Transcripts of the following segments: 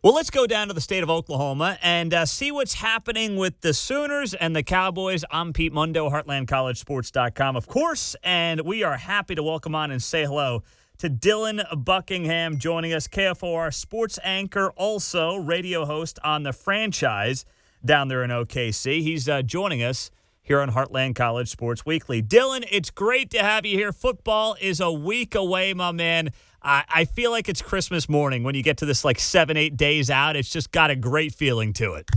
Well, let's go down to the state of Oklahoma and uh, see what's happening with the Sooners and the Cowboys. I'm Pete Mundo, HeartlandCollegeSports.com, of course, and we are happy to welcome on and say hello to Dylan Buckingham joining us, KFOR sports anchor, also radio host on the franchise down there in OKC. He's uh, joining us here on Heartland College Sports Weekly. Dylan, it's great to have you here. Football is a week away, my man. I, I feel like it's Christmas morning when you get to this like seven, eight days out. It's just got a great feeling to it.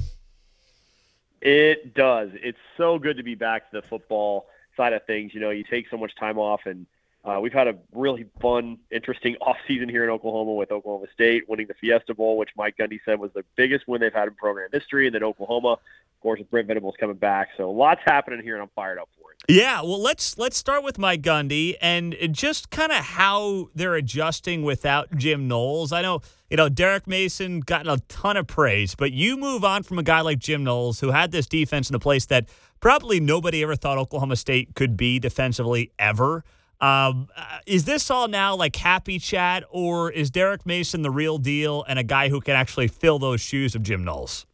It does. It's so good to be back to the football side of things. You know, you take so much time off, and uh, we've had a really fun, interesting off season here in Oklahoma with Oklahoma State winning the Fiesta Bowl, which Mike Gundy said was the biggest win they've had in program history, and then Oklahoma, of course, with Brent Venables coming back. So lots happening here, and I'm fired up for it. Yeah, well, let's let's start with Mike Gundy and just kind of how they're adjusting without Jim Knowles. I know you know Derek Mason gotten a ton of praise, but you move on from a guy like Jim Knowles who had this defense in a place that probably nobody ever thought Oklahoma State could be defensively ever. Um, uh, is this all now like happy chat, or is Derek Mason the real deal and a guy who can actually fill those shoes of Jim Knowles?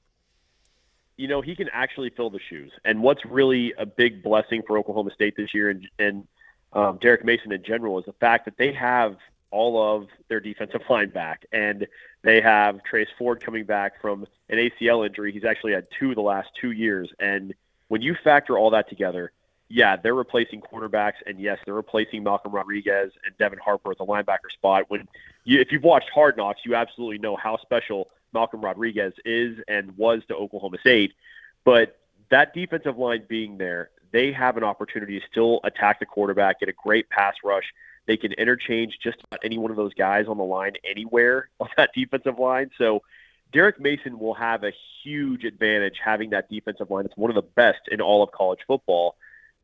you know, he can actually fill the shoes. And what's really a big blessing for Oklahoma State this year and, and um, Derek Mason in general is the fact that they have all of their defensive line back. And they have Trace Ford coming back from an ACL injury. He's actually had two the last two years. And when you factor all that together, yeah, they're replacing cornerbacks, and yes, they're replacing Malcolm Rodriguez and Devin Harper at the linebacker spot. When you, if you've watched Hard Knocks, you absolutely know how special Malcolm Rodriguez is and was to Oklahoma State. But that defensive line being there, they have an opportunity to still attack the quarterback, get a great pass rush. They can interchange just about any one of those guys on the line anywhere on that defensive line. So Derek Mason will have a huge advantage having that defensive line. It's one of the best in all of college football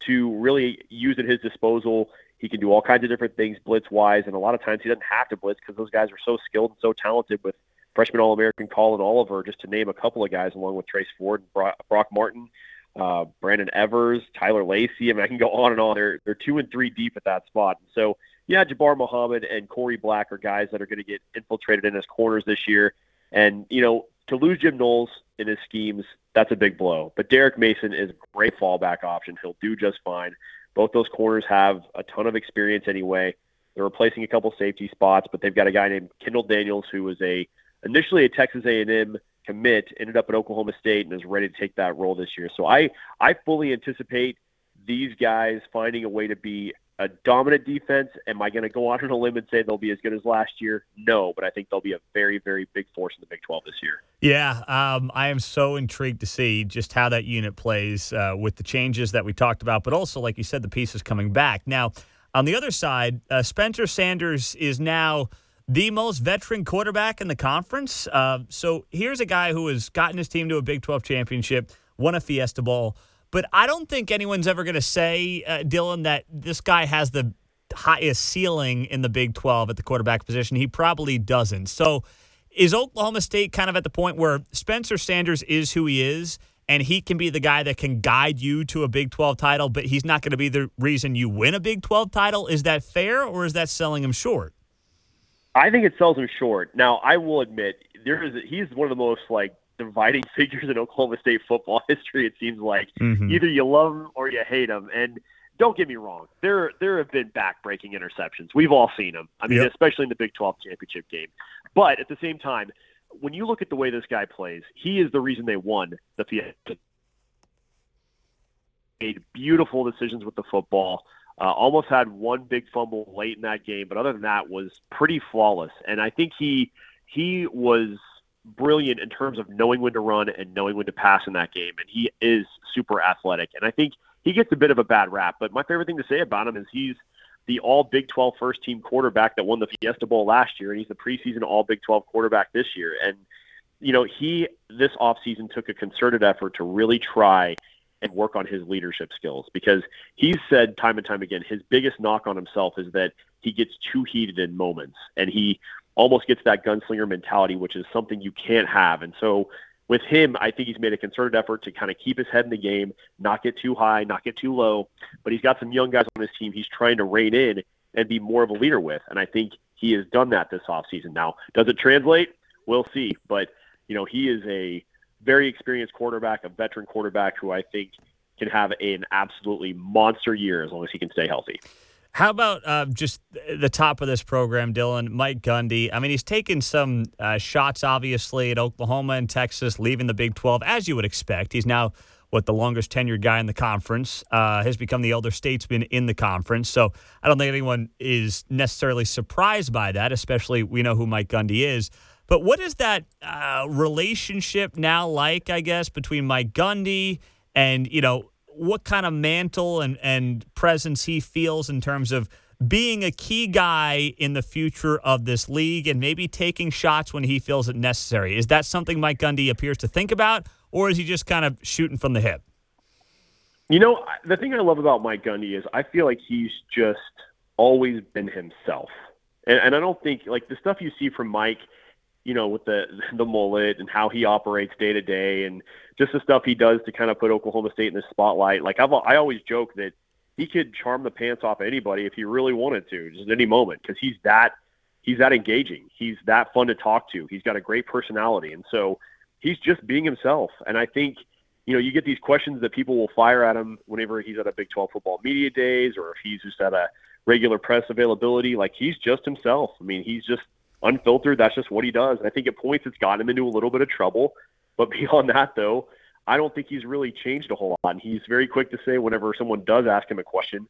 to really use at his disposal. He can do all kinds of different things blitz wise, and a lot of times he doesn't have to blitz because those guys are so skilled and so talented with freshman All American Collin Oliver, just to name a couple of guys, along with Trace Ford and Brock, Brock Martin, uh, Brendon Evers, Tyler Lacey. I mean, I can go on and on. They're they're two and three deep at that spot. And so, yeah, Jabbar Muhammad and Korie Black are guys that are going to get infiltrated in his corners this year. And you know, to lose Jim Knowles in his schemes, that's a big blow. But Derek Mason is a great fallback option. He'll do just fine. Both those corners have a ton of experience anyway. They're replacing a couple safety spots, but they've got a guy named Kendall Daniels who was a initially a Texas A&M commit, ended up at Oklahoma State, and is ready to take that role this year. So I I fully anticipate these guys finding a way to be a dominant defense. Am I going to go on a limb and say they'll be as good as last year? No, but I think they'll be a very, very big force in the Big 12 this year. Yeah, um, I am so intrigued to see just how that unit plays uh, with the changes that we talked about, but also, like you said, the pieces coming back. Now, on the other side, uh, Spencer Sanders is now – the most veteran quarterback in the conference. Uh, so here's a guy who has gotten his team to a Big 12 championship, won a Fiesta Bowl. But I don't think anyone's ever going to say, uh, Dylan, that this guy has the highest ceiling in the Big 12 at the quarterback position. He probably doesn't. So is Oklahoma State kind of at the point where Spencer Sanders is who he is? and he can be the guy that can guide you to a Big 12 title, but he's not going to be the reason you win a Big 12 title. Is that fair or is that selling him short? I think it sells him short. Now, I will admit there is he's one of the most like dividing figures in Oklahoma State football history. It seems like mm-hmm. either you love them or you hate them, And don't get me wrong, there there have been backbreaking interceptions. We've all seen them. I mean, yep. especially in the Big 12 championship game. But at the same time, when you look at the way this guy plays, he is the reason they won the Fiesta. Made beautiful decisions with the football. Uh, almost had one big fumble late in that game, but other than that, was pretty flawless. And I think he he was brilliant in terms of knowing when to run and knowing when to pass in that game. And he is super athletic. And I think he gets a bit of a bad rap. But my favorite thing to say about him is he's the All Big 12 first team quarterback that won the Fiesta Bowl last year, and he's the preseason All Big 12 quarterback this year. And you know, he this offseason took a concerted effort to really try and work on his leadership skills because he's said time and time again his biggest knock on himself is that he gets too heated in moments and he almost gets that gunslinger mentality which is something you can't have. And so with him I think he's made a concerted effort to kind of keep his head in the game not get too high not get too low. But he's got some young guys on his team he's trying to rein in and be more of a leader with. And I think he has done that this offseason. Now does it translate? We'll see. But you know, he is a very experienced quarterback, a veteran quarterback who I think can have an absolutely monster year as long as he can stay healthy. How about uh, just the top of this program, Dylan? Mike Gundy. I mean, he's taken some uh, shots, obviously, at Oklahoma and Texas, leaving the Big 12, as you would expect. He's now, what, the longest tenured guy in the conference, uh, has become the elder statesman in the conference. So I don't think anyone is necessarily surprised by that, especially we know who Mike Gundy is. But what is that uh, relationship now like, I guess, between Mike Gundy and, you know, what kind of mantle and, and presence he feels in terms of being a key guy in the future of this league and maybe taking shots when he feels it necessary. Is that something Mike Gundy appears to think about, or is he just kind of shooting from the hip? You know, the thing I love about Mike Gundy is I feel like he's just always been himself. And, and I don't think, like, the stuff you see from Mike – you know, with the the mullet and how he operates day to day, and just the stuff he does to kind of put Oklahoma State in the spotlight. Like I've I always joke that he could charm the pants off anybody if he really wanted to, just at any moment, because he's that he's that engaging. He's that fun to talk to. He's got a great personality, and so he's just being himself. And I think you know you get these questions that people will fire at him whenever he's at a Big 12 football media days or if he's just at a regular press availability. Like he's just himself. I mean, he's just unfiltered. That's just what he does. And I think at points it's gotten him into a little bit of trouble. But beyond that, though, I don't think he's really changed a whole lot. And he's very quick to say whenever someone does ask him a question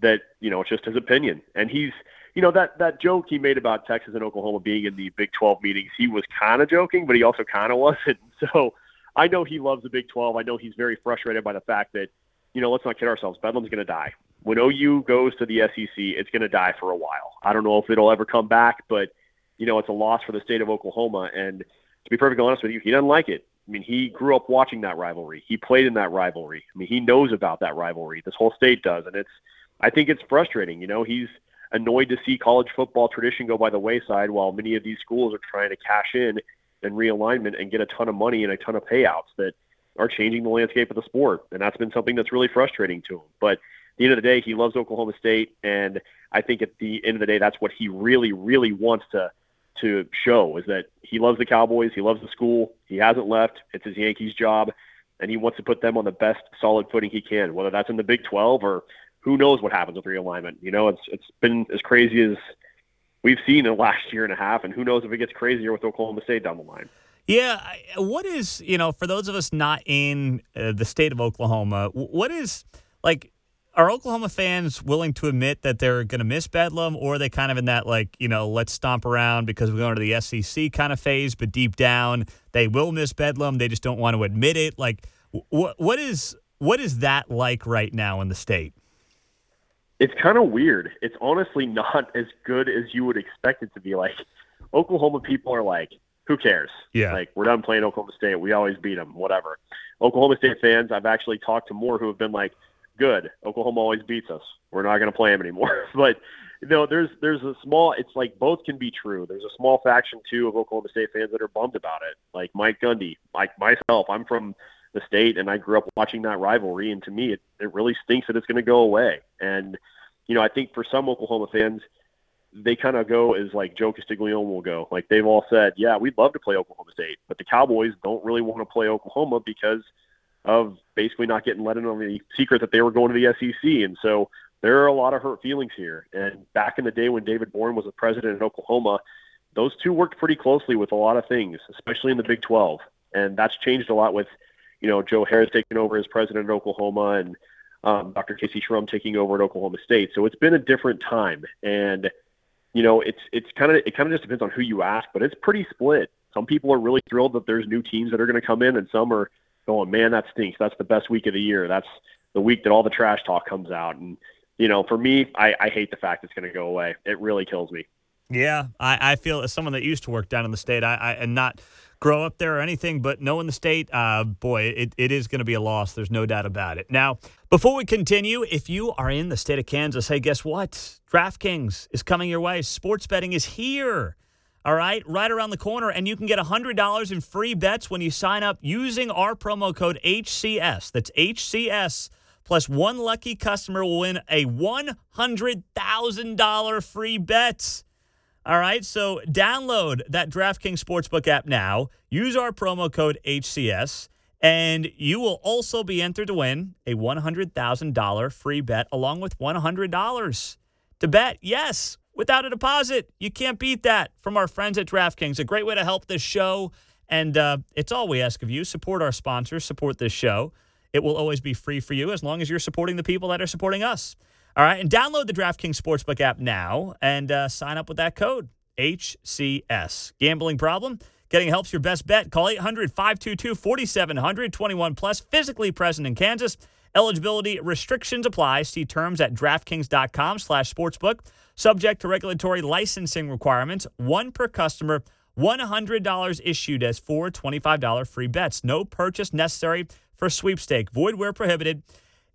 that you know it's just his opinion. And he's you know that that joke he made about Texas and Oklahoma being in the Big 12 meetings. He was kind of joking, but he also kind of wasn't. So I know he loves the Big 12. I know he's very frustrated by the fact that you know let's not kid ourselves. Bedlam's going to die when OU goes to the SEC. It's going to die for a while. I don't know if it'll ever come back, but you know, it's a loss for the state of Oklahoma. And to be perfectly honest with you, he doesn't like it. I mean, he grew up watching that rivalry. He played in that rivalry. I mean, he knows about that rivalry. This whole state does, and it's. I think it's frustrating. You know, he's annoyed to see college football tradition go by the wayside while many of these schools are trying to cash in and realignment and get a ton of money and a ton of payouts that are changing the landscape of the sport. And that's been something that's really frustrating to him. But at the end of the day, he loves Oklahoma State, and I think at the end of the day, that's what he really, really wants to to show is that he loves the Cowboys, he loves the school, he hasn't left. It's his Yankees job, and he wants to put them on the best solid footing he can, whether that's in the Big 12 or who knows what happens with realignment. You know, it's it's been as crazy as we've seen in the last year and a half, and who knows if it gets crazier with Oklahoma State down the line. Yeah, what is you know for those of us not in uh, the state of Oklahoma, what is like are Oklahoma fans willing to admit that they're going to miss Bedlam, or are they kind of in that like you know let's stomp around because we're going to the SEC kind of phase? But deep down, they will miss Bedlam. They just don't want to admit it. Like, what what is what is that like right now in the state? It's kind of weird. It's honestly not as good as you would expect it to be. Like, Oklahoma people are like, who cares? Yeah. Like, we're done playing Oklahoma State. We always beat them. Whatever. Oklahoma State fans, I've actually talked to more who have been like good. Oklahoma always beats us. We're not going to play them anymore. but you know, there's there's a small. It's like both can be true. There's a small faction too of Oklahoma State fans that are bummed about it, like Mike Gundy, like myself. I'm from the state, and I grew up watching that rivalry, and to me, it it really stinks that it's going to go away. And you know, I think for some Oklahoma fans, they kind of go as like Joe Castiglione will go. Like they've all said, yeah, we'd love to play Oklahoma State, but the Cowboys don't really want to play Oklahoma because of basically not getting let in on the secret that they were going to the SEC. And so there are a lot of hurt feelings here. And back in the day when David Boren was the president in Oklahoma, those two worked pretty closely with a lot of things, especially in the Big 12. And that's changed a lot with, you know, Joe Harroz taking over as president in Oklahoma and um, Dr. Kayse Shrum taking over at Oklahoma State. So it's been a different time. And, you know, it's it's kind of it kind of just depends on who you ask, but it's pretty split. Some people are really thrilled that there's new teams that are going to come in, and some are going, man, that stinks. That's the best week of the year. That's the week that all the trash talk comes out. And, you know, for me, I, I hate the fact it's going to go away. It really kills me. Yeah, I, I feel as someone that used to work down in the state, I, I and not grow up there or anything, but knowing the state, uh, boy, it, it is going to be a loss. There's no doubt about it. Now, before we continue, if you are in the state of Kansas, hey, guess what? DraftKings is coming your way. Sports betting is here all right, right around the corner. And you can get $100 in free bets when you sign up using our promo code HCS. That's HCS. Plus, one lucky customer will win a $100,000 free bet. All right, so download that DraftKings Sportsbook app now. Use our promo code HCS, and you will also be entered to win a $100,000 free bet along with $100 to bet. Yes, without a deposit. You can't beat that from our friends at DraftKings. A great way to help this show. And uh, it's all we ask of you. Support our sponsors, support this show. It will always be free for you as long as you're supporting the people that are supporting us. All right, and download the DraftKings Sportsbook app now and uh, sign up with that code HCS. Gambling problem? Getting help's your best bet. Call 800 522 4700 21 plus, physically present in Kansas. Eligibility restrictions apply. See terms at DraftKings.com slash sportsbook. Subject to regulatory licensing requirements. One per customer. $100 issued as four $25 free bets. No purchase necessary for sweepstake. Void where prohibited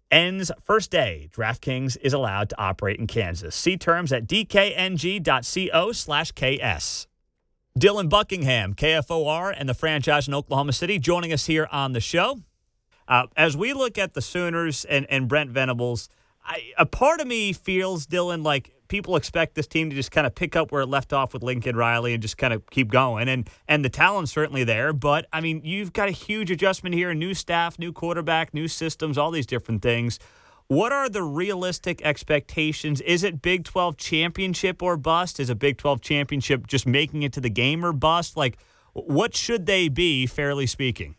ends first day. DraftKings is allowed to operate in Kansas. See terms at dkng.co slash KS. Dylan Buckingham, KFOR, and the franchise in Oklahoma City, joining us here on the show. Uh, as we look at the Sooners and, and Brent Venables, I, a part of me feels, Dylan, like people expect this team to just kind of pick up where it left off with Lincoln Riley and just kind of keep going. And and the talent's certainly there, but I mean, you've got a huge adjustment here, new staff, new quarterback, new systems, all these different things. What are the realistic expectations? Is it Big 12 championship or bust? Is a Big 12 championship just making it to the game or bust? Like what should they be fairly speaking?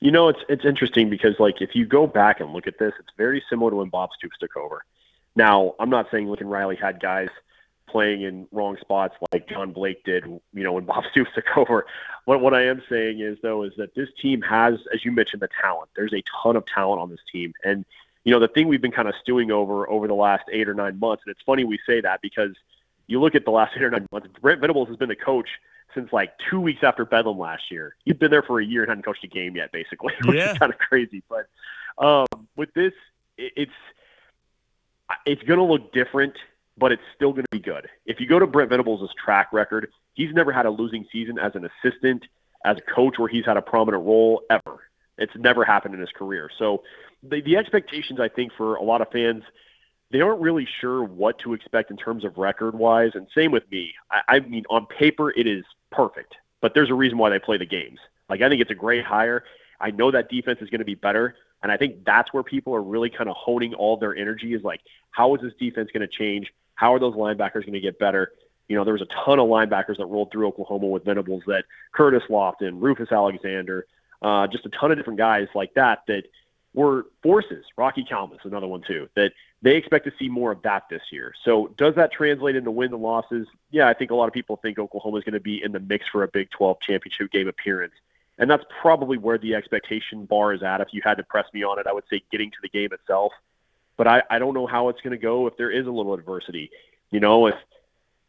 You know, it's it's interesting because like if you go back and look at this, it's very similar to when Bob Stoops took over. Now, I'm not saying Lincoln Riley had guys playing in wrong spots like John Blake did, you know, when Bob Stoops took over. What what I am saying is though is that this team has, as you mentioned, the talent. There's a ton of talent on this team, and you know the thing we've been kind of stewing over over the last eight or nine months, and it's funny we say that because you look at the last eight or nine months. Brent Venables has been the coach since like two weeks after Bedlam last year. He's been there for a year and hadn't coached a game yet, basically, which yeah. is kind of crazy. But um, with this, it, it's it's going to look different, but it's still going to be good. If you go to Brent Venables' track record, he's never had a losing season as an assistant, as a coach, where he's had a prominent role ever. It's never happened in his career. So the, the expectations, I think, for a lot of fans, they aren't really sure what to expect in terms of record wise. And same with me. I, I mean, on paper, it is perfect, but there's a reason why they play the games. Like, I think it's a great hire. I know that defense is going to be better. And I think that's where people are really kind of honing all their energy is like, how is this defense going to change? How are those linebackers going to get better? You know, there was a ton of linebackers that rolled through Oklahoma with Venables that Curtis Lofton, Rufus Alexander, uh, just a ton of different guys like that that were forces. Rocky Calmus, another one too, that they expect to see more of that this year. So does that translate into wins and losses? Yeah, I think a lot of people think Oklahoma is going to be in the mix for a Big 12 championship game appearance. And that's probably where the expectation bar is at. If you had to press me on it, I would say getting to the game itself. But I, I don't know how it's going to go if there is a little adversity. You know, if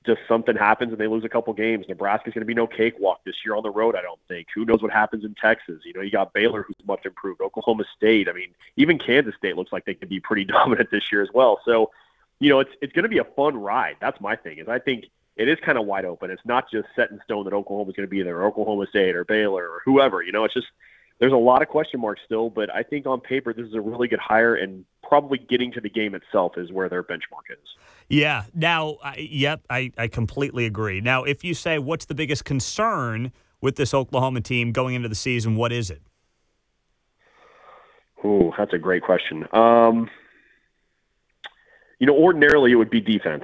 just something happens and they lose a couple games, Nebraska's going to be no cakewalk this year on the road, I don't think. Who knows what happens in Texas? You know, you got Baylor who's much improved, Oklahoma State. I mean, even Kansas State looks like they could be pretty dominant this year as well. So, you know, it's it's going to be a fun ride. That's my thing. Is I think – it is kind of wide open. It's not just set in stone that Oklahoma's going to be there, or Oklahoma State, or Baylor, or whoever. You know, it's just there's a lot of question marks still. But I think on paper, this is a really good hire, and probably getting to the game itself is where their benchmark is. Yeah. Now, I, yep, I, I completely agree. Now, if you say what's the biggest concern with this Oklahoma team going into the season, what is it? Ooh, that's a great question. Um, you know, ordinarily it would be defense.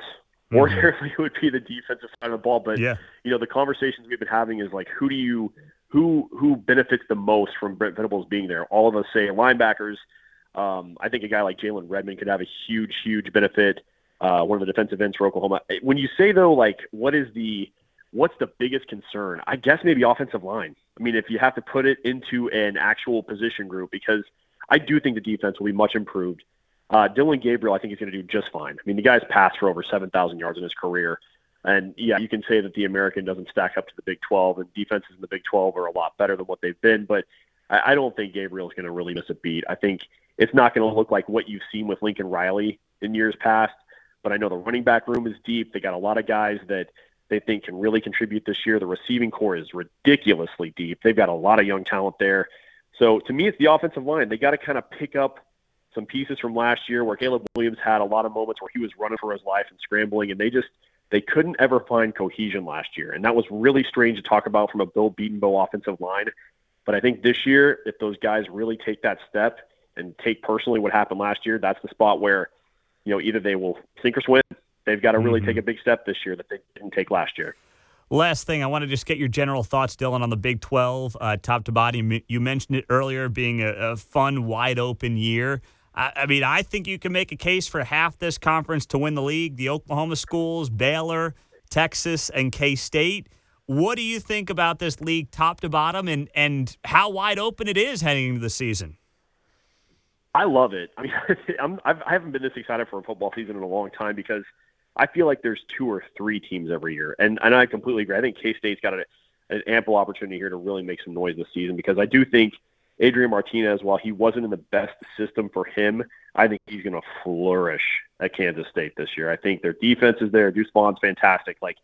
More mm-hmm. would be the defensive side of the ball. But yeah. you know, the conversations we've been having is like, who do you who who benefits the most from Brent Venables being there? All of us say linebackers. Um, I think a guy like Jalen Redmond could have a huge, huge benefit. Uh, one of the defensive ends for Oklahoma. When you say though, like, what is the what's the biggest concern? I guess maybe offensive line. I mean, if you have to put it into an actual position group, because I do think the defense will be much improved. Uh, Dillon Gabriel, I think he's going to do just fine. I mean, the guy's passed for over 7,000 yards in his career. And yeah, you can say that the American doesn't stack up to the Big 12, and defenses in the Big 12 are a lot better than what they've been. But I, I don't think Gabriel is going to really miss a beat. I think it's not going to look like what you've seen with Lincoln Riley in years past. But I know the running back room is deep. They got a lot of guys that they think can really contribute this year. The receiving corps is ridiculously deep. They've got a lot of young talent there. So to me, it's the offensive line. They got to kind of pick up some pieces from last year where Caleb Williams had a lot of moments where he was running for his life and scrambling, and they just they couldn't ever find cohesion last year, and that was really strange to talk about from a Bill Bedenbaugh offensive line. But I think this year, if those guys really take that step and take personally what happened last year, that's the spot where, you know, either they will sink or swim. They've got to really mm-hmm. take a big step this year that they didn't take last year. Last thing, I want to just get your general thoughts, Dylan, on the Big 12, uh, top to bottom. You mentioned it earlier being a, a fun, wide open year. I, I, mean, I think you can make a case for half this conference to win the league the Oklahoma schools, Baylor, Texas, and K State. What do you think about this league top to bottom and, and how wide open it is heading into the season? I love it. I mean, I'm, I've, I haven't been this excited for a football season in a long time because – I feel like there's two or three teams every year, and and I completely agree. I think K State's got an ample opportunity here to really make some noise this season because I do think Adrian Martinez, while he wasn't in the best system for him, I think he's going to flourish at Kansas State this year. I think their defense is there. Deuce Vaughn's fantastic. Like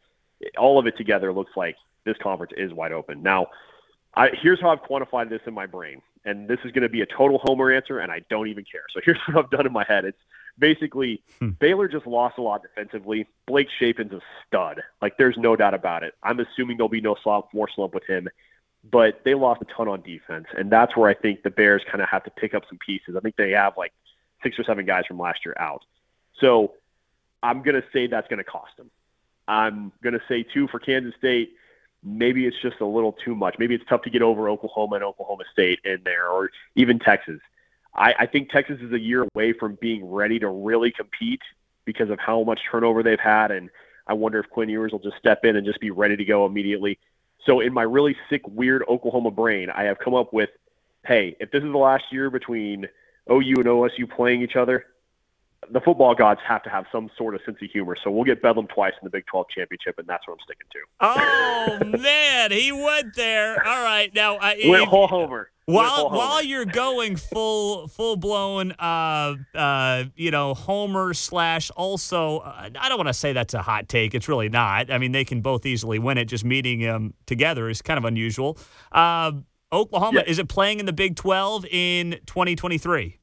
all of it together looks like this conference is wide open. Now, I, here's how I've quantified this in my brain, and this is going to be a total homer answer, and I don't even care. So here's what I've done in my head. It's basically hmm. Baylor just lost a lot defensively. Blake Shapen's a stud. Like there's no doubt about it. I'm assuming there'll be no slump, more slump with him. But they lost a ton on defense, and that's where I think the Bears kind of have to pick up some pieces. I think they have like six or seven guys from last year out. So I'm going to say that's going to cost them. I'm going to say, too, for Kansas State, maybe it's just a little too much. Maybe it's tough to get over Oklahoma and Oklahoma State in there, or even Texas. I, I think Texas is a year away from being ready to really compete because of how much turnover they've had. And I wonder if Quinn Ewers will just step in and just be ready to go immediately. So in my really sick, weird Oklahoma brain, I have come up with, hey, if this is the last year between OU and OSU playing each other, the football gods have to have some sort of sense of humor. So we'll get Bedlam twice in the Big 12 championship, and that's what I'm sticking to. Oh man, he went there. All right, now I went whole homer. While while you're going full full blown, uh, uh, you know, Homer slash also, uh, I don't want to say that's a hot take. It's really not. I mean, they can both easily win it. Just meeting them together is kind of unusual. Uh, Oklahoma yeah. is it playing in the Big Twelve in 2023?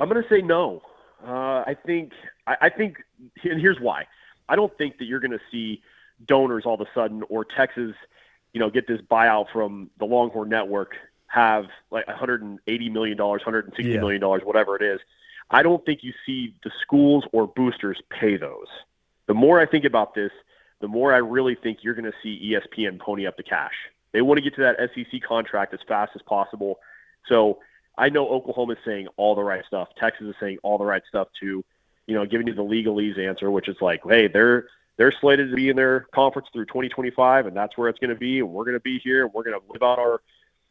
I'm going to say no. Uh, I think I, I think, and here's why. I don't think that you're going to see donors all of a sudden or Texas you know, get this buyout from the Longhorn Network, have like 180 million dollars, 160 yeah. million dollars, whatever it is. I don't think you see the schools or boosters pay those. The more I think about this, the more I really think you're going to see ESPN pony up the cash. They want to get to that SEC contract as fast as possible. So I know Oklahoma is saying all the right stuff. Texas is saying all the right stuff too. You know, giving you the legalese answer, which is like, hey, they're they're slated to be in their conference through 2025, and that's where it's going to be. And we're going to be here, and we're going to live out our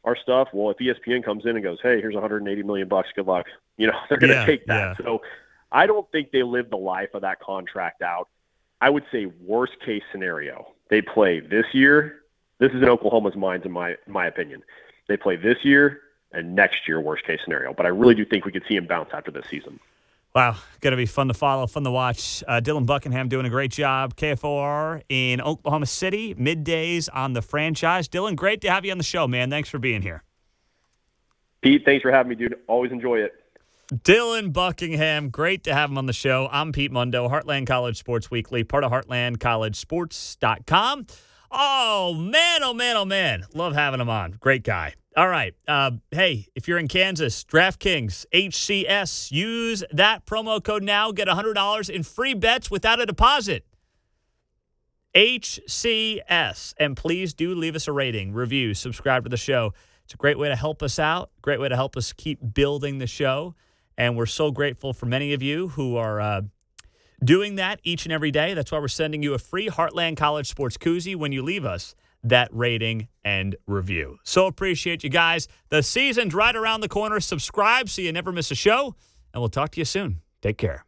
our stuff. Well, if ESPN comes in and goes, "Hey, here's 180 million bucks, good luck," you know, they're going to yeah, take that. Yeah. So, I don't think they live the life of that contract out. I would say worst case scenario, they play this year. This is in Oklahoma's minds, in my in my opinion. They play this year and next year, worst case scenario. But I really do think we could see him bounce after this season. Wow, going to be fun to follow, fun to watch. Uh, Dylan Buckingham doing a great job. KFOR in Oklahoma City, middays on the franchise. Dylan, great to have you on the show, man. Thanks for being here. Pete, thanks for having me, dude. Always enjoy it. Dylan Buckingham, great to have him on the show. I'm Pete Mundo, Heartland College Sports Weekly, part of HeartlandCollegeSports.com. Oh, man, oh, man, oh, man. Love having him on. Great guy. All right. Uh, hey, if you're in Kansas, DraftKings, HCS, use that promo code now. Get $100 in free bets without a deposit. HCS. And please do leave us a rating, review, subscribe to the show. It's a great way to help us out, great way to help us keep building the show. And we're so grateful for many of you who are uh, doing that each and every day. That's why we're sending you a free Heartland College Sports Koozie when you leave us that rating and review. So appreciate you guys. The season's right around the corner. Subscribe so you never miss a show, and we'll talk to you soon. Take care.